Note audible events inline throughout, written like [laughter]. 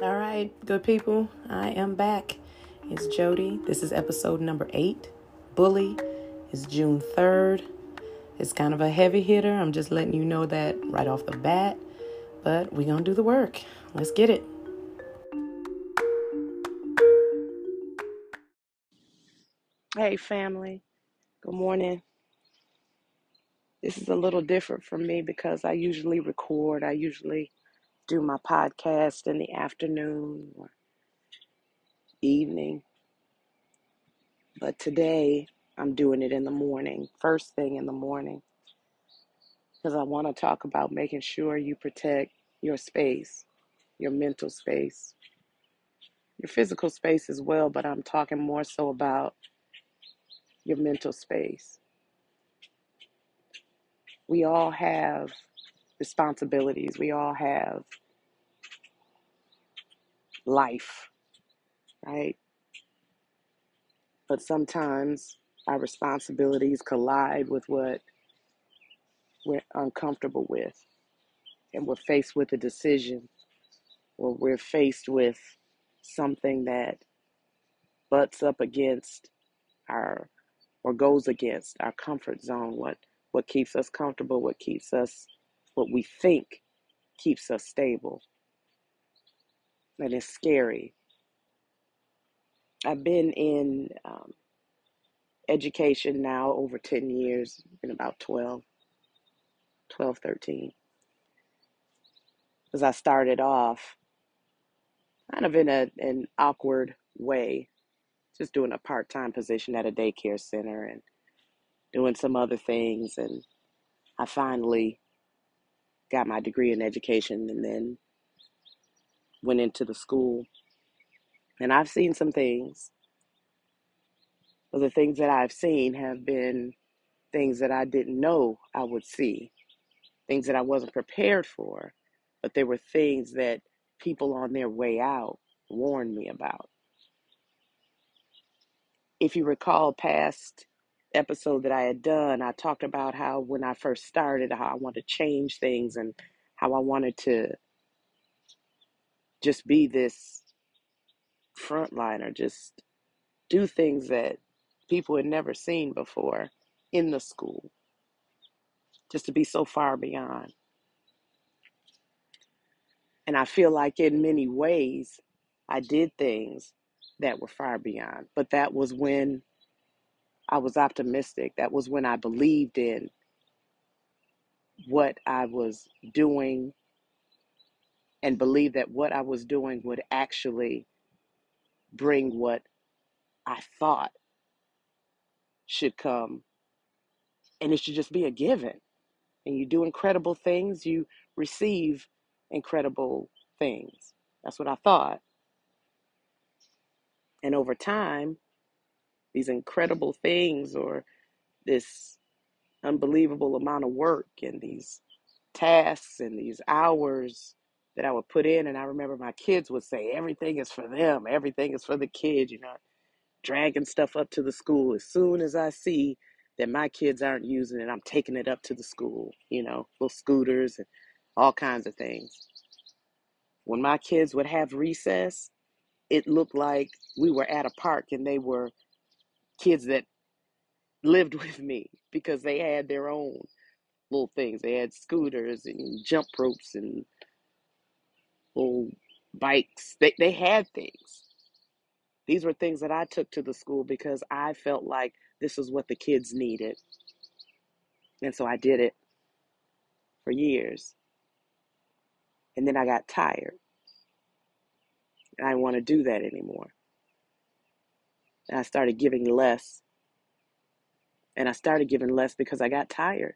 All right, good people, I am back. It's Jodie. This is episode number eight. Bully is June 3rd. It's kind of a heavy hitter. I'm just letting you know that right off the bat, but we're going to do the work. Let's get it. Hey, family. Good morning. This is a little different for me because I usually record, I usually do my podcast in the afternoon or evening, but today I'm doing it in the morning, first thing in the morning, because I want to talk about making sure you protect your space, your mental space, your physical space as well, but I'm talking more so about your mental space. We all have responsibilities, we all have life, right? But sometimes our responsibilities collide with what we're uncomfortable with, and we're faced with a decision, or we're faced with something that butts up against our or goes against our comfort zone, what what keeps us comfortable, what keeps us what we think keeps us stable. And it's scary. I've been in um, education now over 10 years, been about 12, 12, 13. Because I started off kind of in a, an awkward way, just doing a part time position at a daycare center and doing some other things. And I finally got my degree in education and then went into the school. And I've seen some things, but the things that I've seen have been things that I didn't know I would see, things that I wasn't prepared for, but they were things that people on their way out warned me about. If you recall past episode that I had done, I talked about how when I first started, how I wanted to change things and how I wanted to just be this frontliner, just do things that people had never seen before in the school, just to be so far beyond. And I feel like in many ways, I did things that were far beyond. But that was when I was optimistic. That was when I believed in what I was doing and believed that what I was doing would actually bring what I thought should come. And it should just be a given. And you do incredible things, you receive incredible things. That's what I thought. And over time, these incredible things or this unbelievable amount of work and these tasks and these hours that I would put in. And I remember my kids would say, everything is for them, everything is for the kids, you know, dragging stuff up to the school. As soon as I see that my kids aren't using it, I'm taking it up to the school, you know, little scooters and all kinds of things. When my kids would have recess, it looked like we were at a park and they were kids that lived [laughs] with me because they had their own little things. They had scooters and jump ropes and little bikes. They they had things. These were things that I took to the school because I felt like this is what the kids needed. And so I did it for years. And then I got tired. And I didn't want to do that anymore. And I started giving less. And I started giving less because I got tired.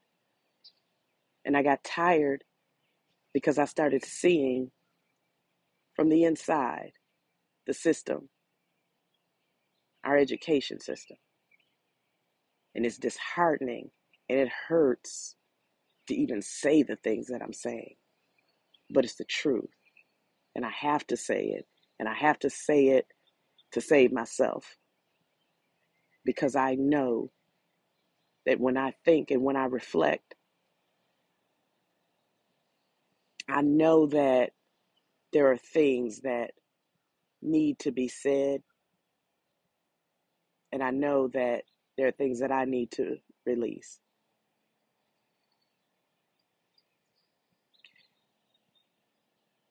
And I got tired because I started seeing from the inside the system, our education system. And it's disheartening and it hurts to even say the things that I'm saying. But it's the truth. And I have to say it. And I have to say it to save myself. Because I know that when I think and when I reflect, I know that there are things that need to be said, and I know that there are things that I need to release.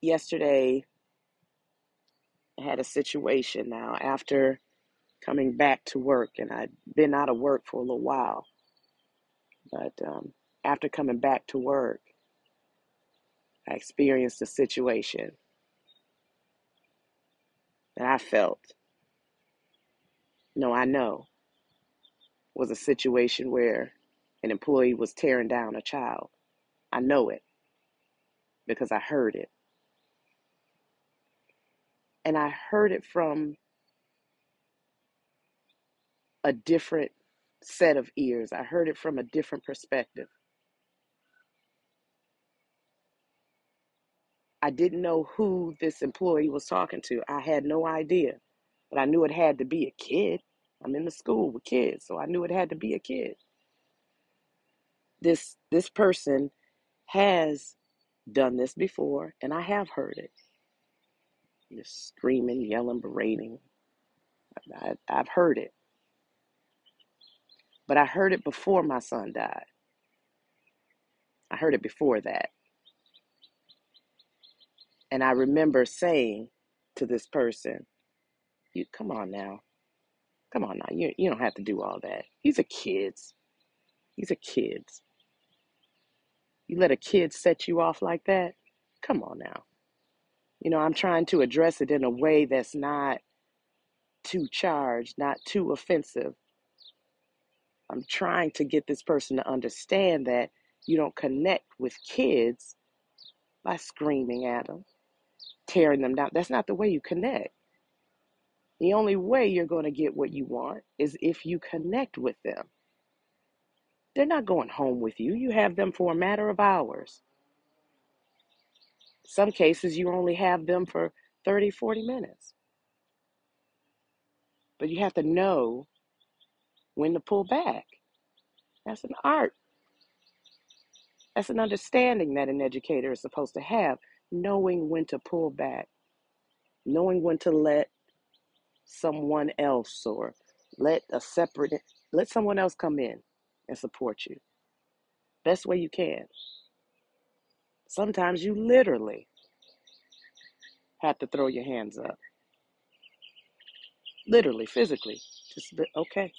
Yesterday, I had a situation now after coming back to work, and I'd been out of work for a little while, but um, after coming back to work, I experienced a situation that I felt, no, I know, was a situation where an employee was tearing down a child. I know it because I heard it. And I heard it from a different set of ears. I heard it from a different perspective. I didn't know who this employee was talking to. I had no idea, but I knew it had to be a kid. I'm in the school with kids, so I knew it had to be a kid. This this person has done this before, and I have heard it. Just screaming, yelling, berating. I, I've heard it, but I heard it before my son died. I heard it before that, and I remember saying to this person, "You come on now, come on now. You you don't have to do all that. He's a kid's. He's a kid's. You let a kid set you off like that? Come on now. You know, I'm trying to address it in a way that's not too charged, not too offensive. I'm trying to get this person to understand that you don't connect with kids by screaming at them, tearing them down. That's not the way you connect. The only way you're going to get what you want is if you connect with them. They're not going home with you. You have them for a matter of hours. Some cases, you only have them for 30, 40 minutes. But you have to know when to pull back. That's an art. That's an understanding that an educator is supposed to have, knowing when to pull back, knowing when to let someone else or let a separate let someone else come in and support you. Best way you can. Sometimes you literally have to throw your hands up. Literally, physically. Just okay.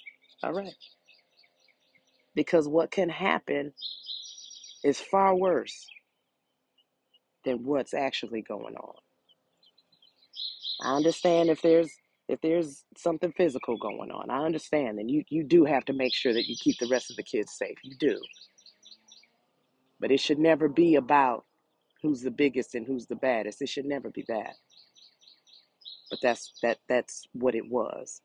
All right. Because what can happen is far worse than what's actually going on. I understand if there's if there's something physical going on. I understand and you you do have to make sure that you keep the rest of the kids safe. You do. But it should never be about who's the biggest and who's the baddest. It should never be that. But that's that that's what it was.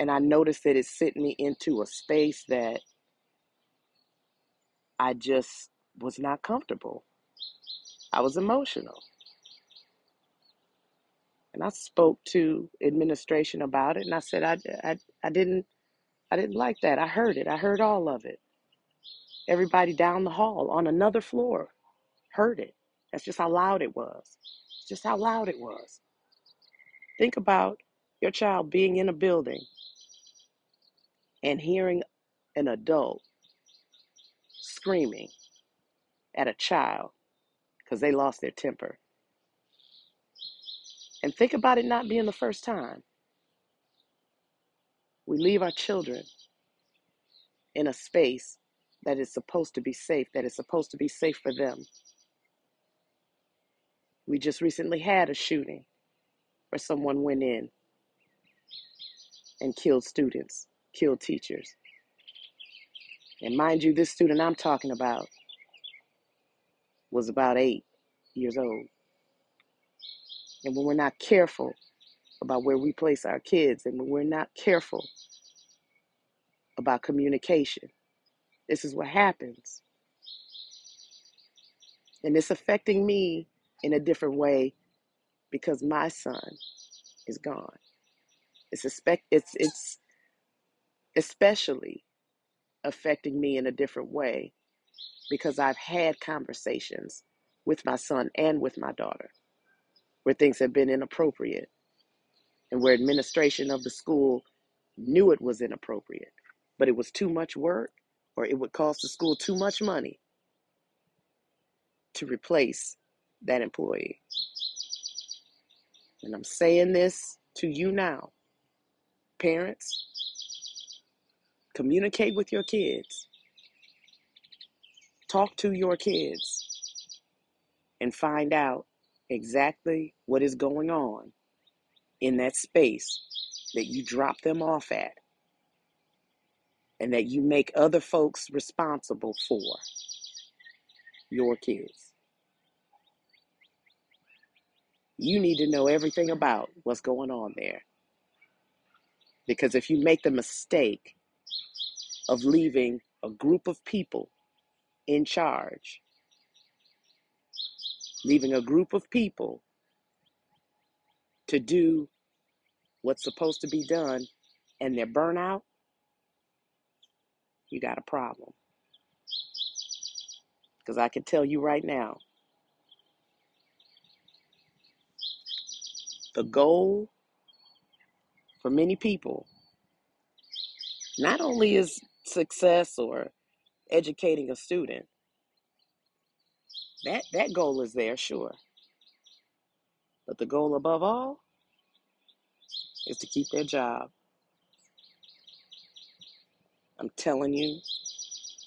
And I noticed that it sent me into a space that I just was not comfortable. I was emotional. And I spoke to administration about it and I said I, I, I didn't I didn't like that. I heard it. I heard all of it. Everybody down the hall on another floor heard it. That's just how loud it was. It's just how loud it was. Think about your child being in a building and hearing an adult screaming at a child because they lost their temper. And think about it not being the first time. We leave our children in a space that is supposed to be safe, that is supposed to be safe for them. We just recently had a shooting where someone went in and killed students, killed teachers. And mind you, this student I'm talking about was about eight years old. And when we're not careful about where we place our kids and when we're not careful about communication, this is what happens. And it's affecting me in a different way because my son is gone. It's expect it's it's especially affecting me in a different way because I've had conversations with my son and with my daughter, where things have been inappropriate and where administration of the school knew it was inappropriate, but it was too much work or it would cost the school too much money to replace that employee. And I'm saying this to you now, parents, communicate with your kids, talk to your kids, and find out exactly what is going on in that space that you drop them off at and that you make other folks responsible for your kids. You need to know everything about what's going on there. Because if you make the mistake of leaving a group of people in charge, leaving a group of people to do what's supposed to be done and they're burnout, you got a problem. Because I can tell you right now, the goal for many people not only is success or educating a student, that, that goal is there, sure. But the goal above all is to keep their job. I'm telling you,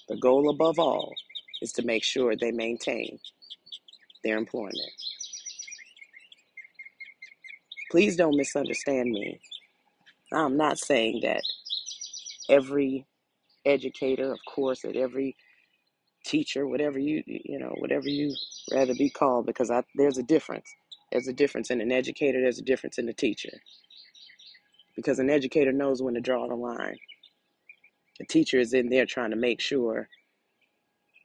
the goal above all is to make sure they maintain their employment. Please don't misunderstand me. I'm not saying that every educator, of course, at every teacher, whatever you you know, whatever you rather be called, because I, there's a difference. There's a difference in an educator. There's a difference in a teacher. Because an educator knows when to draw the line. A teacher is in there trying to make sure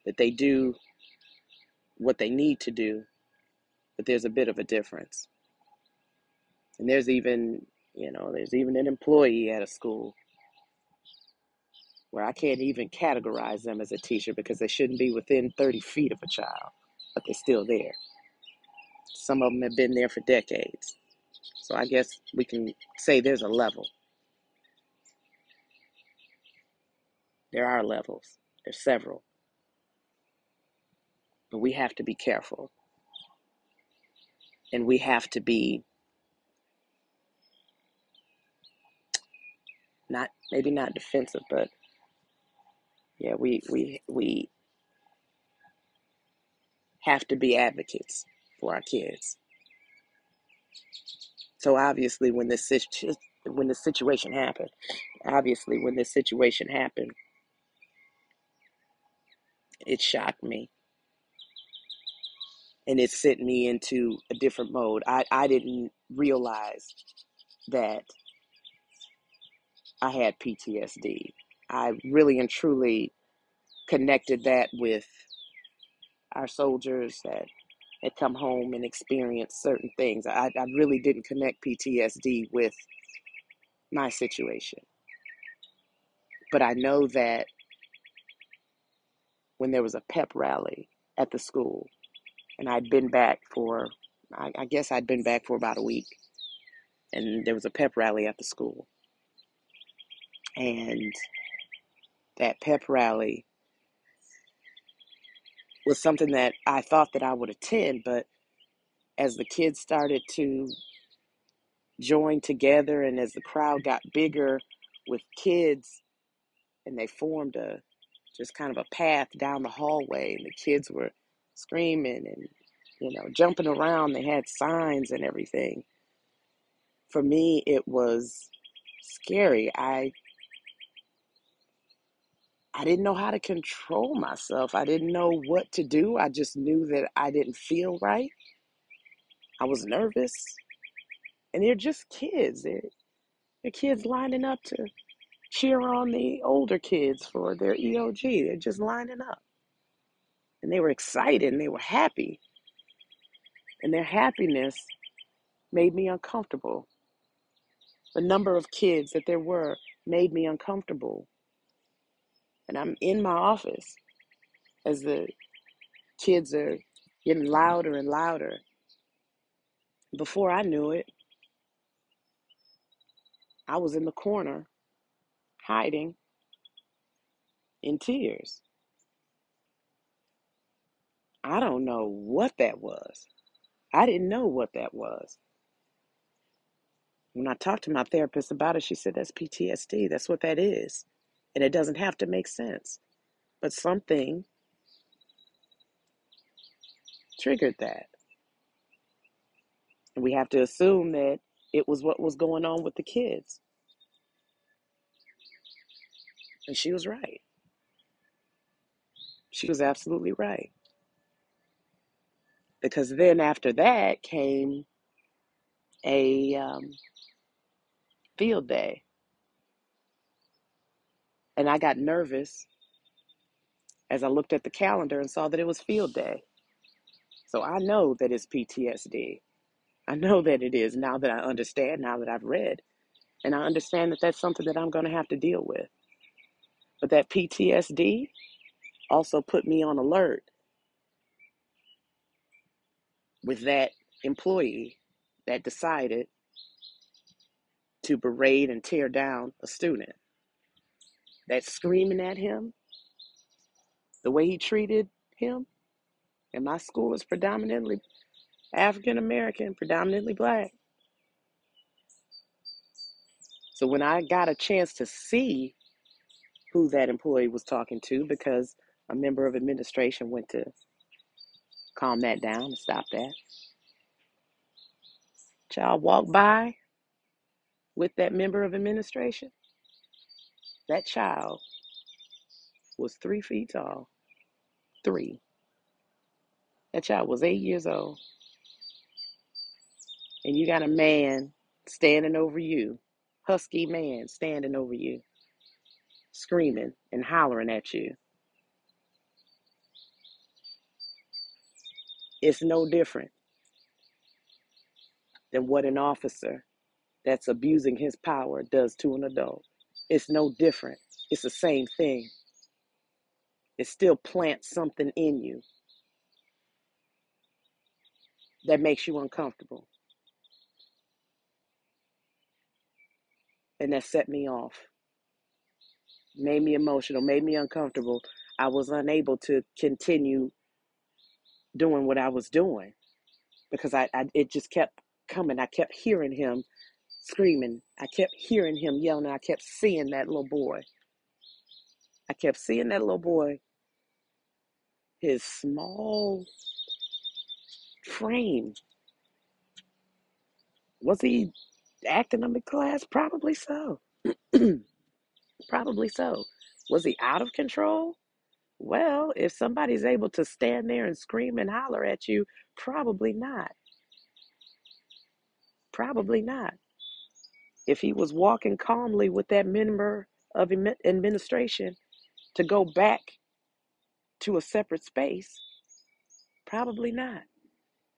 that they do what they need to do, but there's a bit of a difference. And there's even, you know, there's even an employee at a school where I can't even categorize them as a teacher because they shouldn't be within 30 feet of a child, but they're still there. Some of them have been there for decades. So I guess we can say there's a level. There are levels, there's several, but we have to be careful and we have to be not maybe not defensive, but yeah, we we we have to be advocates for our kids. So obviously, when this when the situation happened, obviously when this situation happened, it shocked me and it sent me into a different mode. I I didn't realize that I had PTSD. I really and truly connected that with our soldiers that had come home and experienced certain things. I, I really didn't connect PTSD with my situation. But I know that when there was a pep rally at the school, and I'd been back for, I, I guess I'd been back for about a week, and there was a pep rally at the school. And that pep rally was something that I thought that I would attend, but as the kids started to join together and as the crowd got bigger with kids and they formed a just kind of a path down the hallway and the kids were screaming and you know jumping around they had signs and everything. For me it was scary. I i didn't know how to control myself. I didn't know what to do. I just knew that i didn't feel right. I was nervous. And they're just kids. They're, they're kids lining up to cheer on the older kids for their eog they're just lining up. And they were excited and they were happy. And their happiness made me uncomfortable. The number of kids that there were made me uncomfortable and i'm in my office as the kids are getting louder and louder. Before I knew it, I was in the corner, hiding in tears. I don't know what that was. I didn't know what that was. When I talked to my therapist about it, she said that's PTSD. That's what that is. And it doesn't have to make sense. But something triggered that. And we have to assume that it was what was going on with the kids. And she was right. She was absolutely right. Because then after that came a um, field day. And I got nervous as I looked at the calendar and saw that it was field day. So I know that it's PTSD. I [laughs] know that it is now that I understand, now that I've read. And I understand that that's something that I'm going to have to deal with. But that PTSD also put me on alert with that employee that decided to berate and tear down a student. That screaming at him, the way he treated him, and my school is predominantly African American, predominantly black. So when I got a chance to see who that employee was talking to, because a member of administration went to calm that down and stop that, child walked by with that member of administration. That child was three feet tall. Three. That child was eight years old. And you got a man standing over you, husky man standing over you, screaming and hollering at you. It's no different than what an officer that's abusing his power does to an adult. It's no different. It's the same thing. It still plants something in you that makes you uncomfortable. And that set me off, made me emotional, made me uncomfortable. I was unable to continue doing what I was doing because I, I it just kept coming. I kept hearing him screaming. I kept hearing him yelling. I kept seeing that little boy. I kept seeing that little boy, his small frame. Was he acting up in class? Probably so. [clears throat] Probably so. Was he out of control? Well, if somebody's able to stand there and scream and holler at you, probably not. Probably not. If he was walking calmly with that member of administration to go back to a separate space, probably not.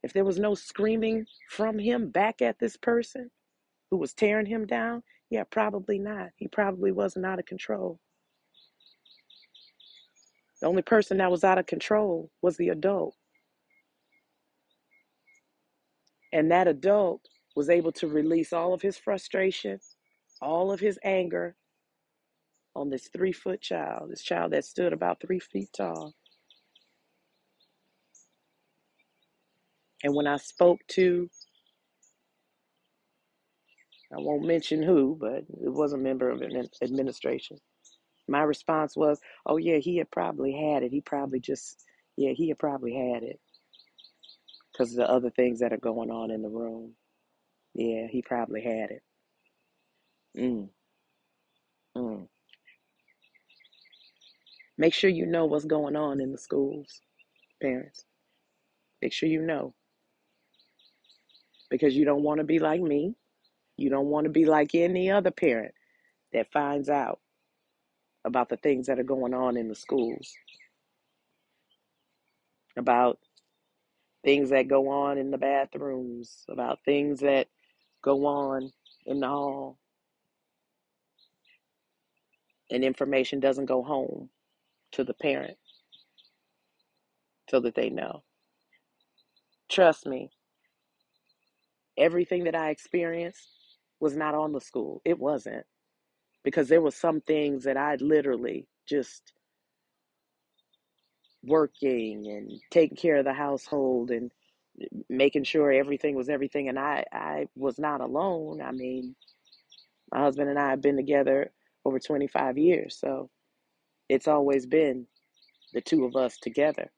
If there was no screaming from him back at this person who was tearing him down, yeah, probably not. He probably wasn't out of control. The only person that was out of control was the adult. And that adult was able to release all of his frustration, all of his anger on this three foot child, this child that stood about three feet tall. And when I spoke to, I won't mention who, but it was a member of an administration. My response was, oh, yeah, he had probably had it. He probably just, yeah, he had probably had it because of the other things that are going on in the room. Yeah, he probably had it. Mm, mm. Make sure you know what's going on in the schools, parents. Make sure you know because you don't want to be like me. You don't want to be like any other parent that finds out about the things that are going on in the schools, about things that go on in the bathrooms, about things that go on the hall, and information doesn't go home to the parent so that they know. Trust me, everything that I experienced was not on the school. It wasn't because there were some things that I literally just working and taking care of the household and making sure everything was everything and I I was not alone. I mean, my husband and I have been together over 25 years, so it's always been the two of us together.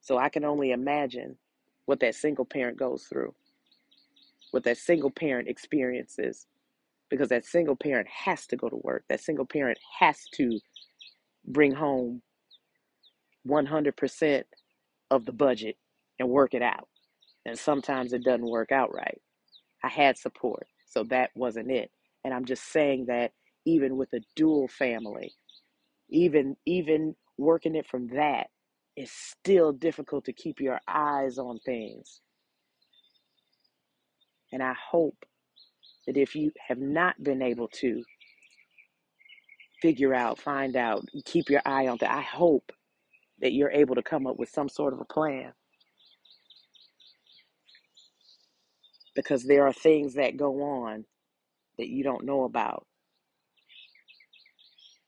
So I can only imagine what that single parent goes through, what that single parent experiences because that single parent has to go to work. That single parent has to bring home 100% of the budget and work it out. And sometimes it doesn't work out right. I had support, so that wasn't it. And I'm just saying that even with a dual family, even even working it from that, it's still difficult to keep your eyes on things. And I hope that if you have not been able to figure out, find out, keep your eye on that, I hope that you're able to come up with some sort of a plan because there are things that go on that you don't know about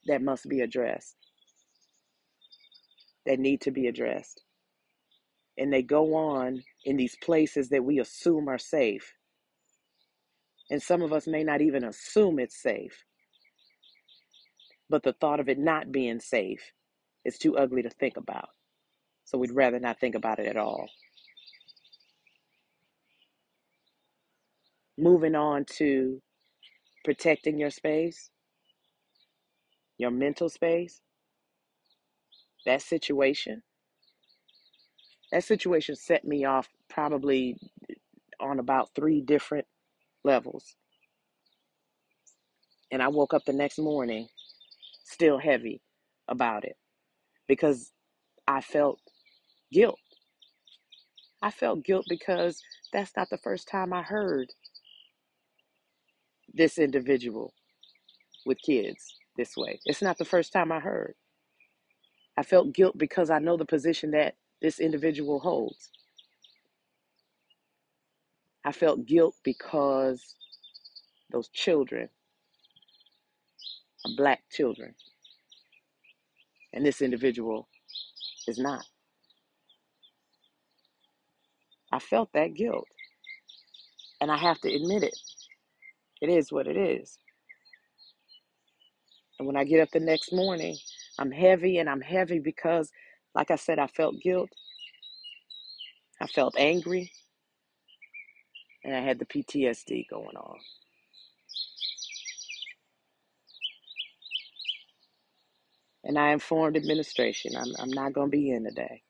that must be addressed, that need to be addressed. And they go on in these places that we assume are safe. And some of us may not even assume it's safe, but the thought of it not being safe is too ugly to think about. So we'd rather not think about it at all. Moving on to protecting your space, your mental space, that situation. That situation set me off probably on about three different levels. And I woke up the next morning still heavy about it because I felt guilt. I felt guilt because that's not the first time I heard this individual with kids this way. It's not the first time I heard. I felt guilt because I know the position that this individual holds. I felt guilt because those children are black children, and this individual is not. I felt that guilt, and I have to admit it. It is what it is. And when I get up the next morning, I'm heavy, and I'm heavy because, like I said, I felt guilt, I felt angry, and I had the PTSD going on. And I informed administration I'm, I'm not going to be in today.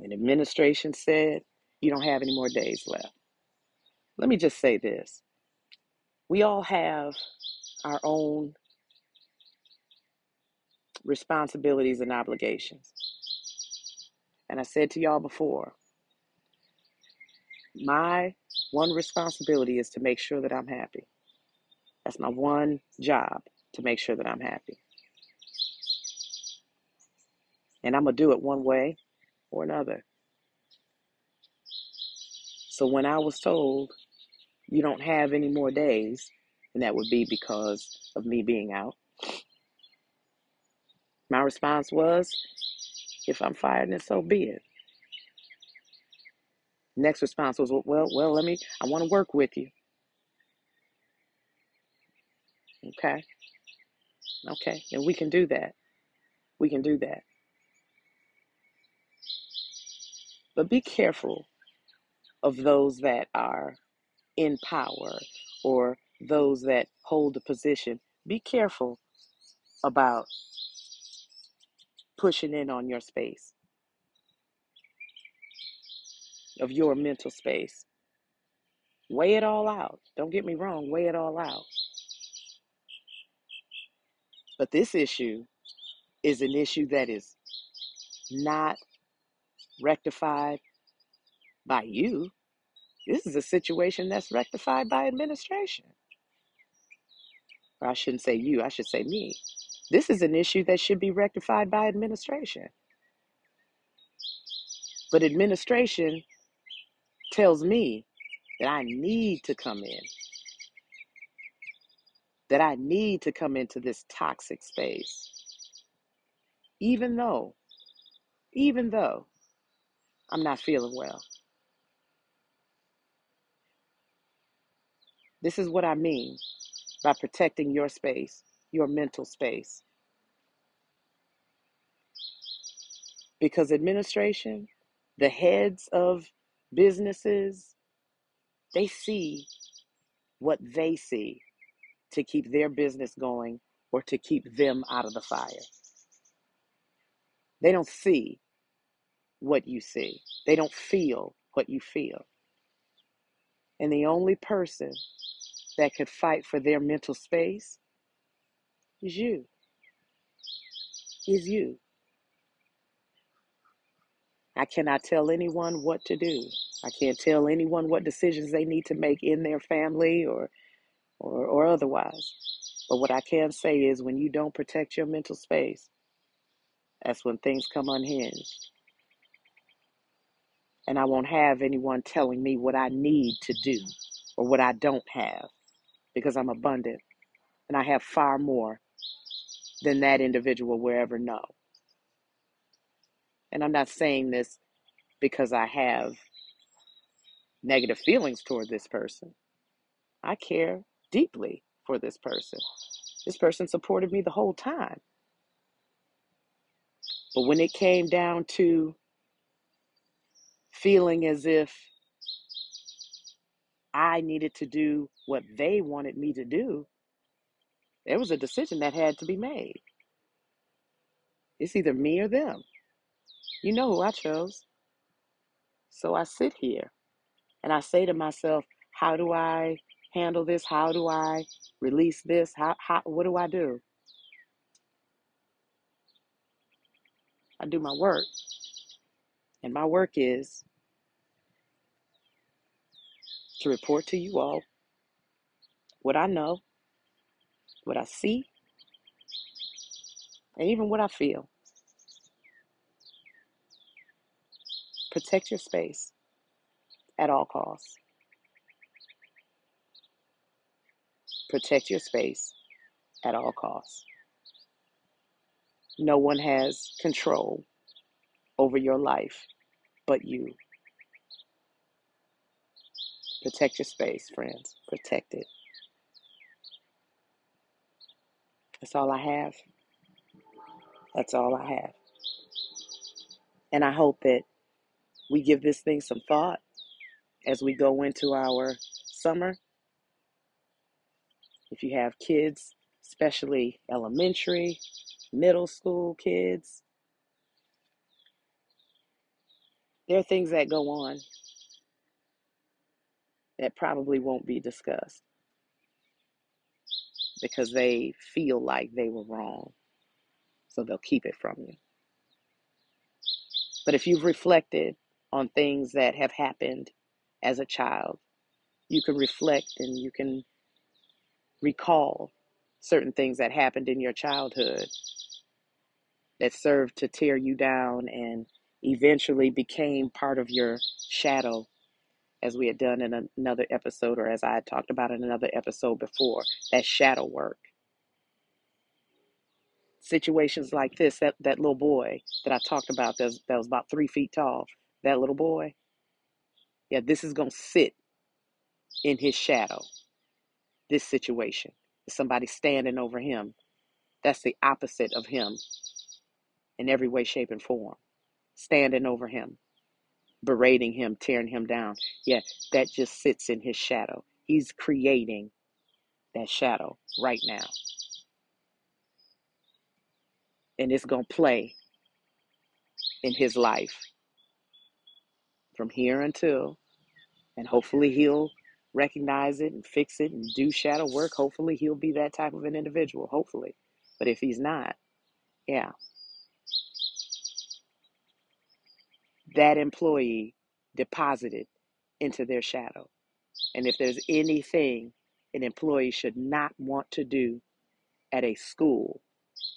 And administration said, You don't have any more days left. Let me just say this we all have our own responsibilities and obligations. And I said to y'all before, my one responsibility is to make sure that I'm happy. That's my one job to make sure that I'm happy. And I'm going to do it one way or another. So when I was told you don't have any more days, and that would be because of me being out, my response was if I'm fired, then so be it. Next response was, well, well, let me, I want to work with you. Okay. Okay. And we can do that. We can do that. But be careful of those that are in power or those that hold a position. Be careful about pushing in on your space, of your mental space. Weigh it all out. Don't get me wrong, weigh it all out. But this issue is an issue that is not rectified by you. This is a situation that's rectified by administration. Or I shouldn't say you, I should say me. This is an issue that should be rectified by administration. But administration tells me that I need to come in, that I need to come into this toxic space, even though, even though I'm not feeling well. This is what I mean by protecting your space, your mental space. Because administration, the heads of businesses, they see what they see to keep their business going or to keep them out of the fire. They don't see what you see, they don't feel what you feel. And the only person that could fight for their mental space is you, is you. I cannot tell anyone what to do. I can't tell anyone what decisions they need to make in their family or, or, or otherwise. But what I can say is when you don't protect your mental space, that's when things come unhinged. And I won't have anyone telling me what I need to do or what I don't have because I'm abundant and I have far more than that individual will ever know. And I'm not saying this because I have negative feelings toward this person. I care deeply for this person. This person supported me the whole time. But when it came down to feeling as if I needed to do what they wanted me to do, there was a decision that had to be made. It's either me or them. You know who I chose. So I sit here and I say to myself, how do I handle this? How do I release this? How, how what do I do? I do my work. And my work is to report to you all what I know, what I see, and even what I feel. Protect your space at all costs. Protect your space at all costs. No one has control over your life but you. Protect your space, friends. Protect it. That's all I have. That's all I have. And I hope that we give this thing some thought as we go into our summer. If you have kids, especially elementary, middle school kids, there are things that go on that probably won't be discussed because they feel like they were wrong. So they'll keep it from you. But if you've reflected on things that have happened as a child, you can reflect and you can recall certain things that happened in your childhood that served to tear you down and eventually became part of your shadow as we had done in another episode, or as I had talked about in another episode before, that shadow work. Situations like this, that, that little boy that I talked about that was, that was about three feet tall, that little boy, yeah, this is going to sit in his shadow, this situation. Somebody standing over him. That's the opposite of him in every way, shape, and form. Standing over him berating him, tearing him down. Yeah, that just sits in his shadow. He's creating that shadow right now. And it's going to play in his life from here until, and hopefully he'll recognize it and fix it and do shadow work. Hopefully he'll be that type of an individual. Hopefully. But if he's not, yeah, that employee deposited into their shadow. And if there's anything an employee should not want to do at a school,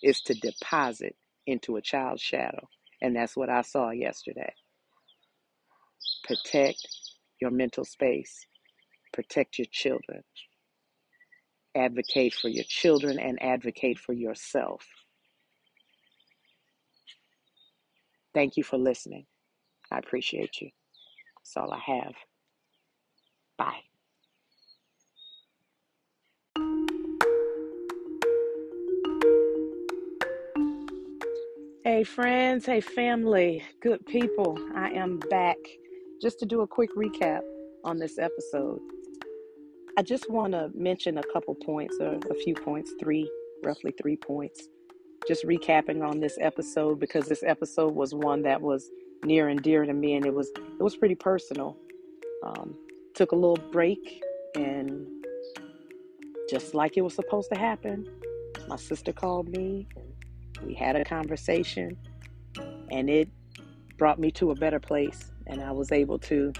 is to deposit into a child's shadow. And that's what I saw yesterday. Protect your mental space. Protect your children. Advocate for your children and advocate for yourself. Thank you for listening. I appreciate you. That's all I have. Bye. Hey, friends. Hey, family. Good people. I am back just to do a quick recap on this episode. I just want to mention a couple points, or a few points, three, roughly three points. Just recapping on this episode because this episode was one that was near and dear to me, and it was it was pretty personal. Um, took a little break, and just like it was supposed to happen, my sister called me. we had a conversation, and it brought me to a better place, and I was able to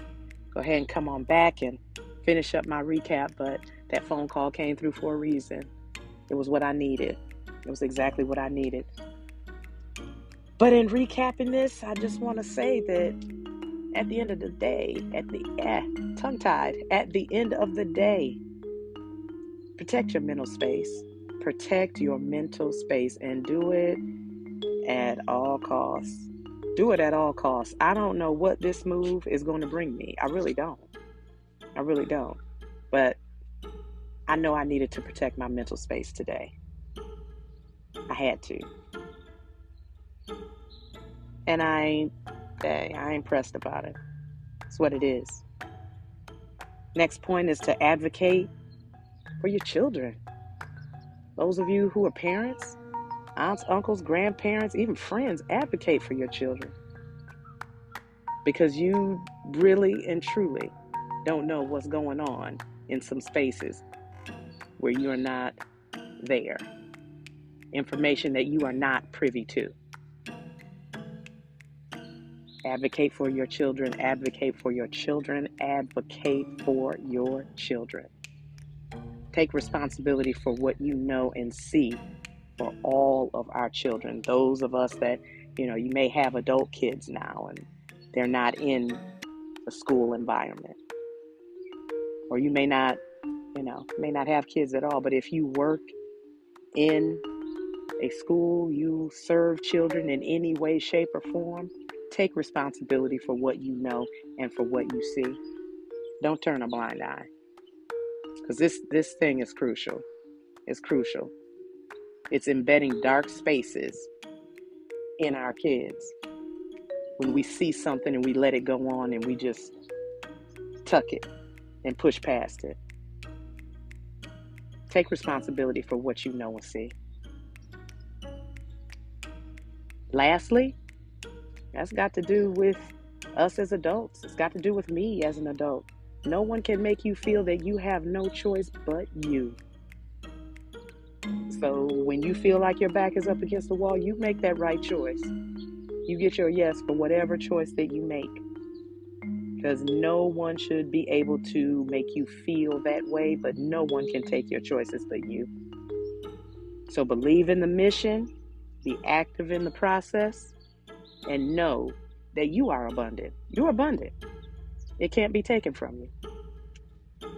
go ahead and come on back and finish up my recap. But that phone call came through for a reason. It was what I needed. It was exactly what I needed. But in recapping this, I just want to say that at the end of the day, at the eh, tongue tied, at the end of the day, protect your mental space. Protect your mental space and do it at all costs. Do it at all costs. I don't know what this move is going to bring me. I really don't. I really don't. But I know I needed to protect my mental space today. I had to. And I ain't, hey, I ain't pressed about it. It's what it is. Next point is to advocate for your children. Those of you who are parents, aunts, uncles, grandparents, even friends, advocate for your children. Because you really and truly don't know what's going on in some spaces where you're not there. Information that you are not privy to. Advocate for your children, advocate for your children, advocate for your children. Take responsibility for what you know and see for all of our children. Those of us that, you know, you may have adult kids now and they're not in a school environment. Or you may not, you know, may not have kids at all, but if you work in a school, you serve children in any way, shape, or form, take responsibility for what you know and for what you see. Don't turn a blind eye. Because this, this thing is crucial. It's crucial. It's embedding dark spaces in our kids. When we see something and we let it go on and we just tuck it and push past it. Take responsibility for what you know and see. Lastly, that's got to do with us as adults. It's got to do with me as an adult. No one can make you feel that you have no choice but you. So when you feel like your back is up against the wall, you make that right choice. You get your yes for whatever choice that you make. Because no one should be able to make you feel that way, but no one can take your choices but you. So believe in the mission, be active in the process, and know that you are abundant. You're abundant. It can't be taken from you.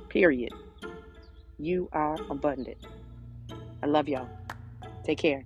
Period. You are abundant. I love y'all. Take care.